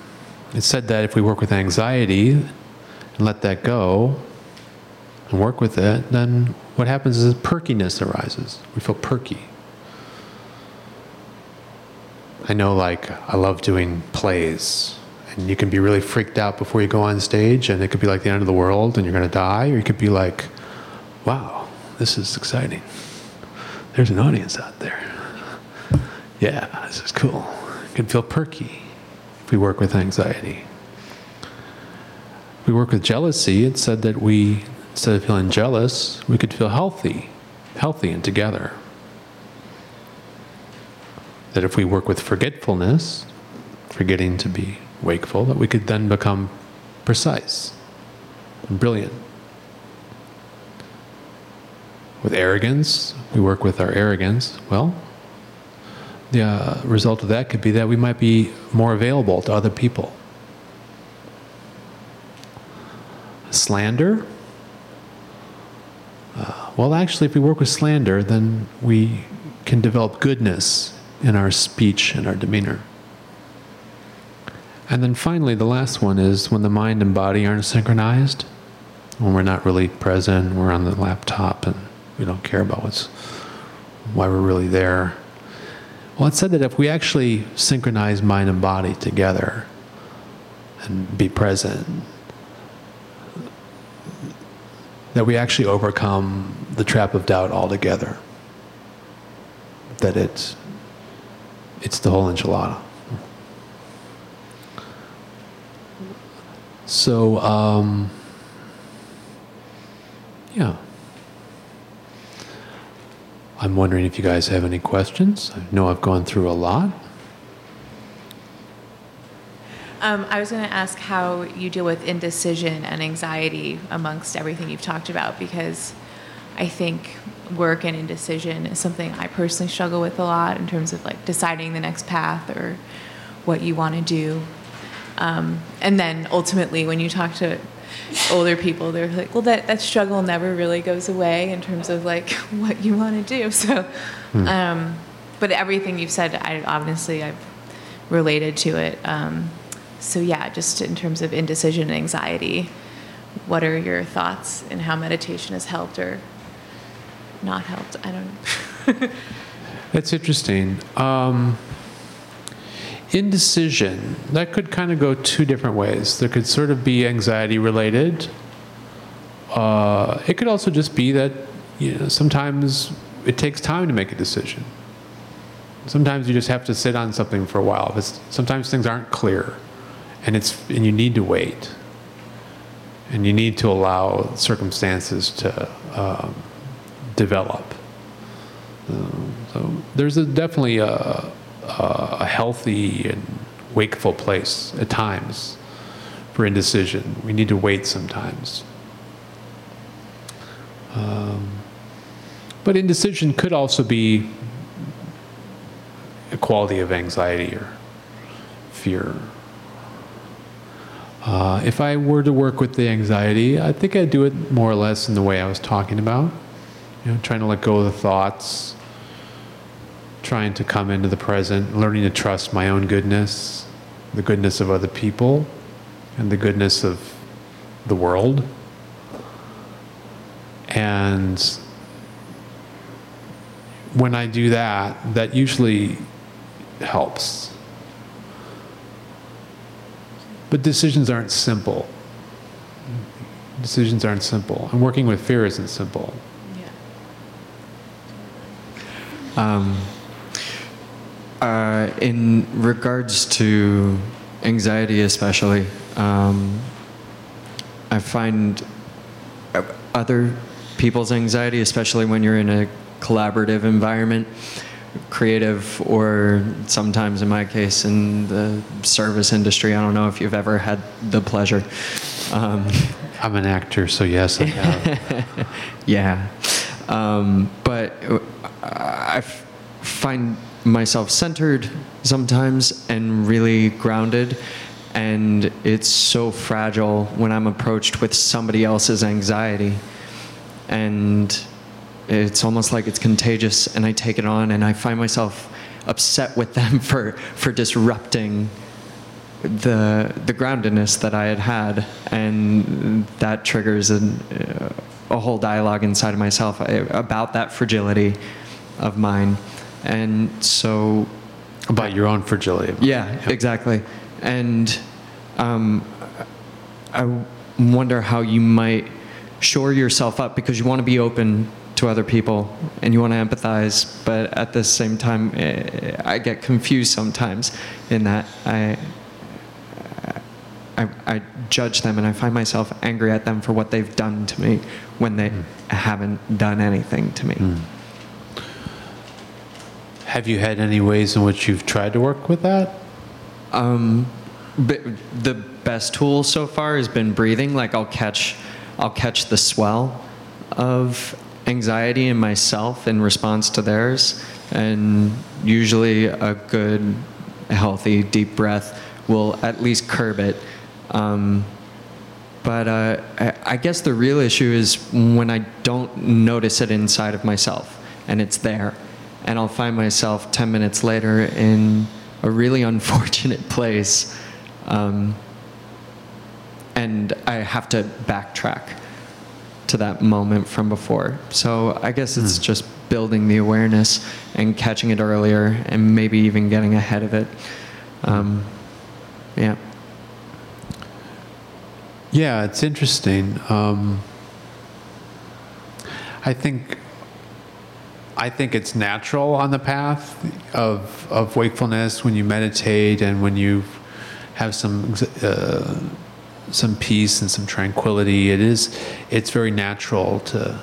it's said that if we work with anxiety and let that go and work with it, then what happens is perkiness arises. We feel perky. I know, like, I love doing plays, and you can be really freaked out before you go on stage, and it could be like the end of the world and you're going to die, or you could be like, wow, this is exciting. There's an audience out there. Yeah, this is cool. You can feel perky if we work with anxiety. If we work with jealousy, it said that we, instead of feeling jealous, we could feel healthy, healthy and together. That if we work with forgetfulness, forgetting to be wakeful, that we could then become precise and brilliant. With arrogance, we work with our arrogance. Well, the uh, result of that could be that we might be more available to other people. Slander? Uh, well, actually, if we work with slander, then we can develop goodness in our speech and our demeanor. And then finally, the last one is when the mind and body aren't synchronized, when we're not really present, we're on the laptop and we don't care about what's, why we're really there. Well, it said that if we actually synchronize mind and body together and be present, that we actually overcome the trap of doubt altogether. That it's, it's the whole enchilada. So, um, yeah. I'm wondering if you guys have any questions. I know I've gone through a lot. Um, I was going to ask how you deal with indecision and anxiety amongst everything you've talked about, because I think work and indecision is something I personally struggle with a lot in terms of like deciding the next path or what you want to do. Um, and then ultimately, when you talk to older people, they're like, well, that, that struggle never really goes away in terms of like <laughs> what you want to do. So, um, but everything you've said, I obviously I've related to it. Um, so yeah, just in terms of indecision and anxiety, what are your thoughts and how meditation has helped or not helped? I don't <laughs> know. It's interesting. Um, indecision, that could kind of go two different ways. There could sort of be anxiety related. Uh, it could also just be that, you know, sometimes it takes time to make a decision. Sometimes you just have to sit on something for a while. Sometimes things aren't clear, and it's and you need to wait, and you need to allow circumstances to um, develop. Um, so there's a, definitely a, a, a healthy and wakeful place at times for indecision. We need to wait sometimes. Um, but indecision could also be a quality of anxiety or fear. Uh, if I were to work with the anxiety, I think I'd do it more or less in the way I was talking about. You know, trying to let go of the thoughts, trying to come into the present, learning to trust my own goodness, the goodness of other people, and the goodness of the world. And when I do that, that usually helps. But decisions aren't simple. Decisions aren't simple. And working with fear isn't simple. Yeah. Um, uh, in regards to anxiety, especially, um, I find uh, other people's anxiety, especially when you're in a collaborative environment, creative, or sometimes in my case, in the service industry. I don't know if you've ever had the pleasure. Um, <laughs> I'm an actor, so yes, I have. <laughs> yeah. Um, but I find myself centered sometimes and really grounded. And it's so fragile when I'm approached with somebody else's anxiety. And it's almost like it's contagious, and I take it on, and I find myself upset with them <laughs> for, for disrupting the the groundedness that I had had, and that triggers an, a whole dialogue inside of myself uh, about that fragility of mine, and so About your own fragility. yeah, exactly, and um, I wonder how you might shore yourself up because you want to be open to other people and you want to empathize, but at the same time, eh, I get confused sometimes in that I. I, I judge them and I find myself angry at them for what they've done to me when they haven't done anything to me. Have you had any ways in which you've tried to work with that? Um, the best tool so far has been breathing. Like I'll catch, I'll catch the swell of anxiety in myself in response to theirs, and usually a good, healthy, deep breath will at least curb it. Um, but uh, I guess the real issue is when I don't notice it inside of myself, and it's there, and I'll find myself 10 minutes later in a really <laughs> unfortunate place, um, and I have to backtrack to that moment from before. So I guess it's just building the awareness and catching it earlier, and maybe even getting ahead of it. Um, yeah. Yeah, it's interesting. Um, I think I think it's natural on the path of of wakefulness when you meditate and when you have some uh, some peace and some tranquility. It is it's very natural to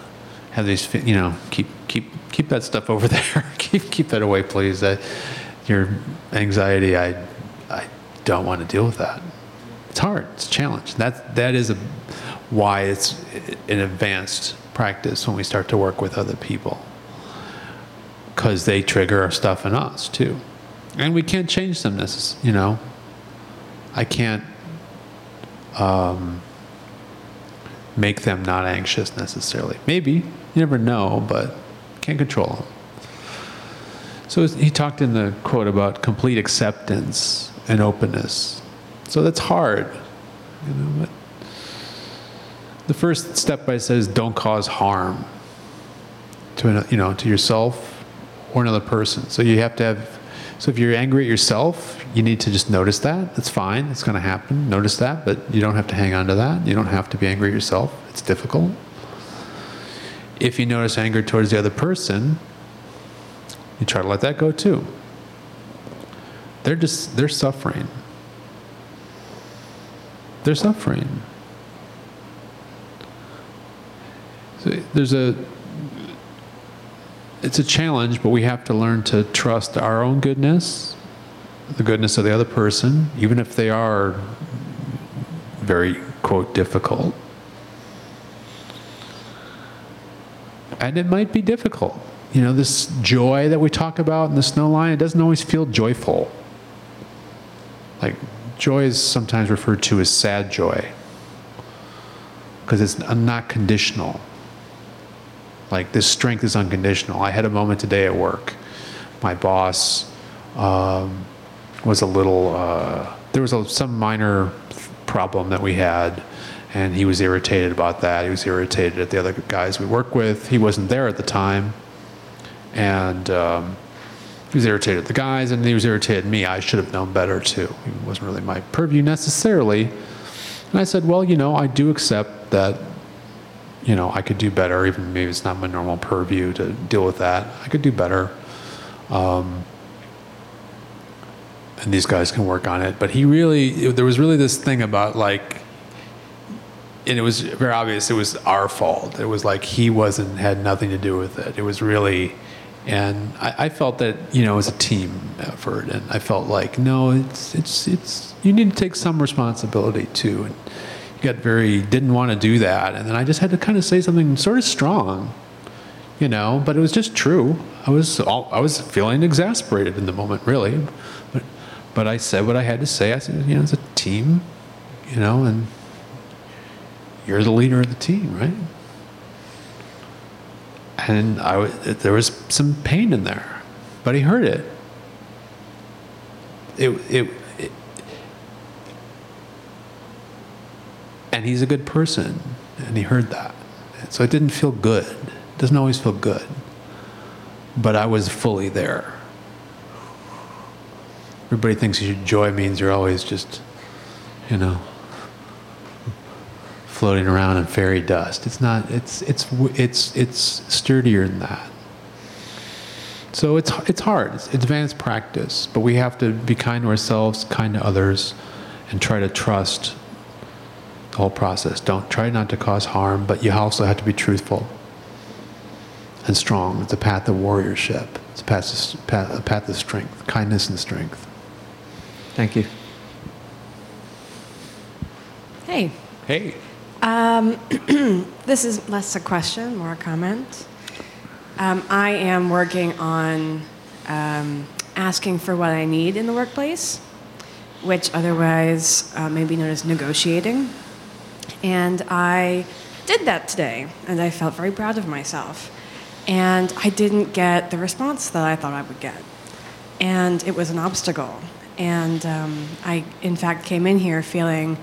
have these you know keep keep keep that stuff over <laughs> there. keep keep that away, please. That your anxiety. I I don't want to deal with that. It's hard. It's a challenge. That that is a why it's an advanced practice when we start to work with other people because they trigger stuff in us too, and we can't change them. Necess- you know, I can't um, make them not anxious necessarily. Maybe you never know, but can't control them. So he talked in the quote about complete acceptance and openness. So that's hard, you know. But the first step I said is don't cause harm to you know to yourself or another person. So you have to have. So if you're angry at yourself, you need to just notice that. It's fine. It's going to happen. Notice that, but you don't have to hang on to that. You don't have to be angry at yourself. It's difficult. If you notice anger towards the other person, you try to let that go too. They're just they're suffering. They're suffering. So there's a it's a challenge, but we have to learn to trust our own goodness, the goodness of the other person, even if they are very quote difficult. And it might be difficult. You know, this joy that we talk about in the snow lion, it doesn't always feel joyful. Like, joy is sometimes referred to as sad joy because it's not conditional. Like, this strength is unconditional. I had a moment today at work. My boss um, was a little, uh, there was a, some minor problem that we had, and he was irritated about that. He was irritated at the other guys we work with. He wasn't there at the time. And um, he was irritated at the guys, and he was irritated at me. I should have known better too. It wasn't really my purview necessarily. And I said, well, you know, I do accept that, you know, I could do better, even maybe it's not my normal purview to deal with that. I could do better. Um, and these guys can work on it. But he really, there was really this thing about like, and it was very obvious it was our fault. It was like he wasn't, had nothing to do with it. It was really, and I, I felt that, you know, it was a team effort. And I felt like, no, it's, it's, it's, you need to take some responsibility too. And got very, didn't want to do that. And then I just had to kind of say something sort of strong, you know, but it was just true. I was, all, I was feeling exasperated in the moment, really. But, but I said what I had to say. I said, you know, it's a team, you know, and you're the leader of the team, right? And I was, there was some pain in there, but he heard it. It, it, it, and he's a good person, and he heard that. So it didn't feel good. It doesn't always feel good. But I was fully there. Everybody thinks joy means you're always just, you know, floating around in fairy dust. It's not. It's it's it's it's sturdier than that. So it's it's hard. It's advanced practice, but we have to be kind to ourselves, kind to others, and try to trust the whole process. Don't try not to cause harm, but you also have to be truthful and strong. It's a path of warriorship. It's a path of, path, a path of strength, kindness and strength. Thank you. Hey, Hey. Um, <clears throat> this is less a question, more a comment. Um, I am working on um, asking for what I need in the workplace, which otherwise uh, may be known as negotiating. And I did that today, and I felt very proud of myself. And I didn't get the response that I thought I would get. And it was an obstacle. And um, I, in fact, came in here feeling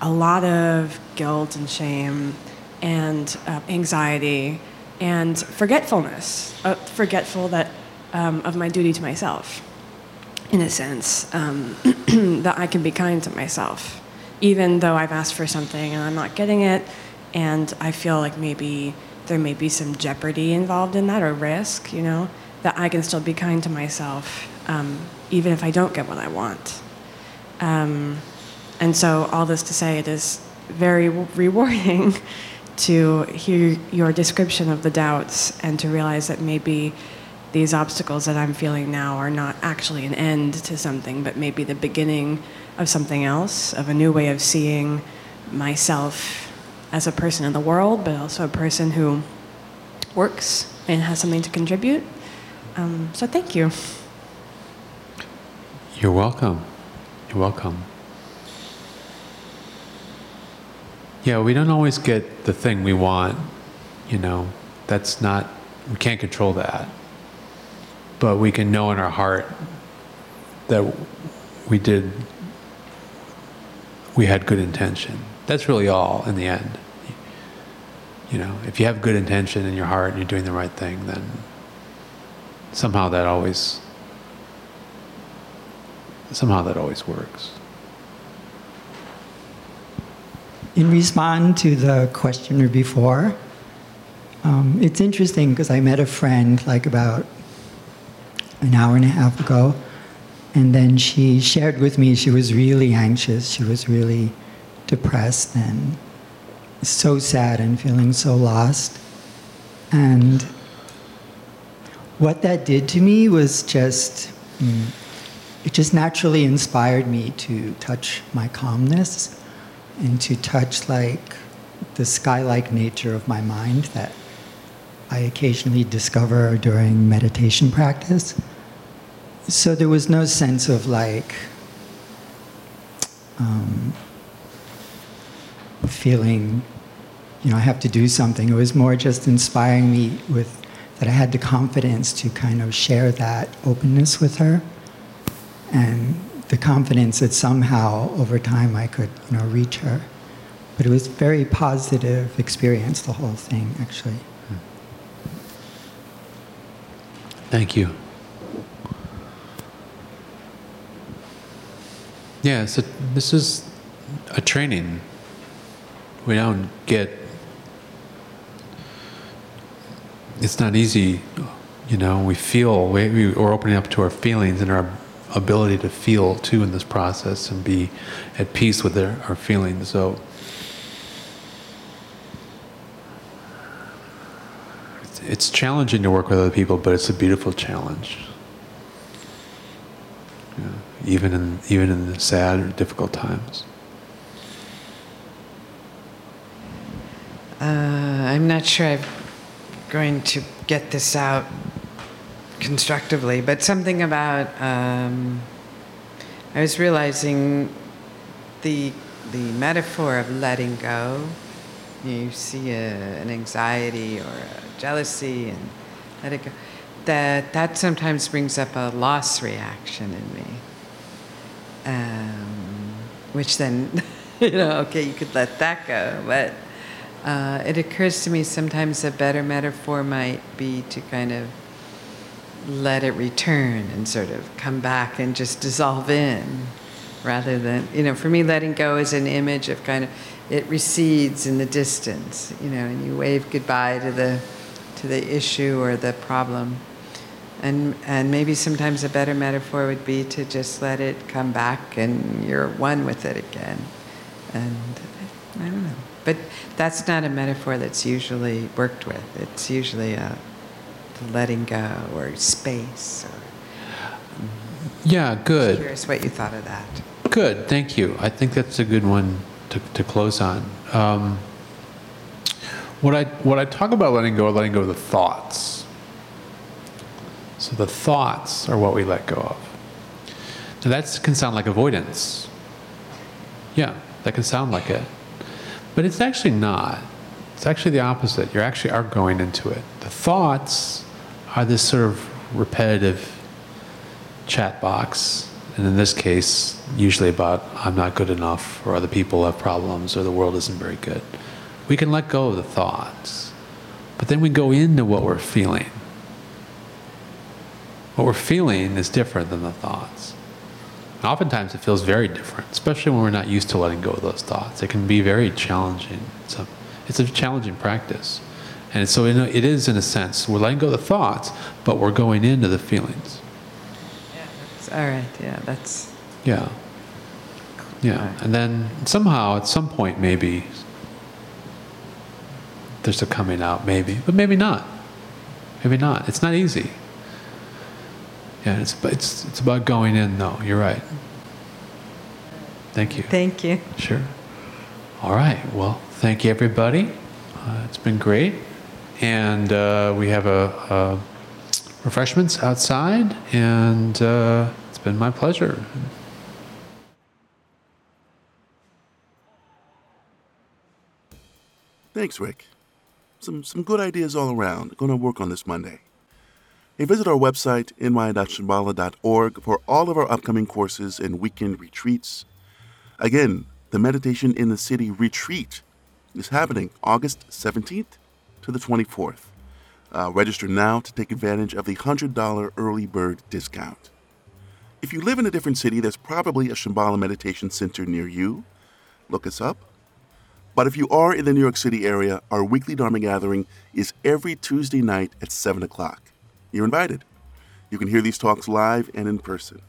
a lot of guilt and shame and uh, anxiety and forgetfulness, uh, forgetful that um, of my duty to myself, in a sense, um, <clears throat> that I can be kind to myself, even though I've asked for something and I'm not getting it, and I feel like maybe there may be some jeopardy involved in that or risk, you know, that I can still be kind to myself, um, even if I don't get what I want. Um, and so, all this to say, it is very rewarding <laughs> to hear your description of the doubts and to realize that maybe these obstacles that I'm feeling now are not actually an end to something, but maybe the beginning of something else, of a new way of seeing myself as a person in the world, but also a person who works and has something to contribute. Um, so, thank you. You're welcome. You're welcome. Yeah, we don't always get the thing we want, you know. That's not, we can't control that. But we can know in our heart that we did, we had good intention. That's really all in the end. You know, if you have good intention in your heart and you're doing the right thing, then somehow that always, somehow that always works. In response to the questioner before, um, it's interesting because I met a friend like about an hour and a half ago, and then she shared with me she was really anxious, she was really depressed and so sad and feeling so lost. And what that did to me was just, mm, it just naturally inspired me to touch my calmness and to touch like the sky-like nature of my mind that I occasionally discover during meditation practice. So there was no sense of like um, feeling, you know, I have to do something. It was more just inspiring me with that I had the confidence to kind of share that openness with her and the confidence that somehow over time I could, you know, reach her. But it was very positive experience, the whole thing, actually. Thank you. Yeah, so this is a training. We don't get. It's not easy, you know. We feel we, we we're opening up to our feelings and our ability to feel too in this process and be at peace with our, our feelings. So it's challenging to work with other people, but it's a beautiful challenge. Even in even in the sad or difficult times. Uh, I'm not sure I'm going to get this out constructively, but something about um, I was realizing the the metaphor of letting go. You see a, an anxiety or a jealousy and let it go. That that sometimes brings up a loss reaction in me, um, which then <laughs> you know okay you could let that go, but. Uh, it occurs to me sometimes a better metaphor might be to kind of let it return and sort of come back and just dissolve in rather than, you know, for me, letting go is an image of kind of it recedes in the distance, you know, and you wave goodbye to the to the issue or the problem. And and maybe sometimes a better metaphor would be to just let it come back and you're one with it again. And I don't know. But that's not a metaphor that's usually worked with. It's usually a letting go or space. Or, Yeah, good. curious what you thought of that. Good, thank you. I think that's a good one to, to close on. Um, what I what I talk about letting go, letting go of the thoughts. So the thoughts are what we let go of. Now that can sound like avoidance. Yeah, that can sound like it, but it's actually not. It's actually the opposite. You actually are going into it. The thoughts are this sort of repetitive chat box, and in this case, usually about I'm not good enough, or other people have problems, or the world isn't very good. We can let go of the thoughts, but then we go into what we're feeling. What we're feeling is different than the thoughts. And oftentimes, it feels very different, especially when we're not used to letting go of those thoughts. It can be very challenging. It's a, it's a challenging practice. And so in a, it is, in a sense, we're letting go of the thoughts, but we're going into the feelings. Yeah, that's, all right, yeah, that's Yeah. Yeah. And then somehow, at some point, maybe there's a coming out, maybe, but maybe not. Maybe not. It's not easy. Yeah, it's, it's, it's about going in, though. You're right. Thank you. Thank you. Sure. All right. Well, thank you, everybody. Uh, it's been great. And uh, we have a, a refreshments outside, and uh, it's been my pleasure. Thanks, Rick. Some, some good ideas all around. Going to work on this Monday. Visit our website, ny.shambhala.org, for all of our upcoming courses and weekend retreats. Again, the Meditation in the City retreat is happening August 17th to the 24th. Uh, register now to take advantage of the $100 early bird discount. If you live in a different city, there's probably a Shambhala Meditation Center near you. Look us up. But if you are in the New York City area, our weekly Dharma gathering is every Tuesday night at 7 o'clock. You're invited. You can hear these talks live and in person.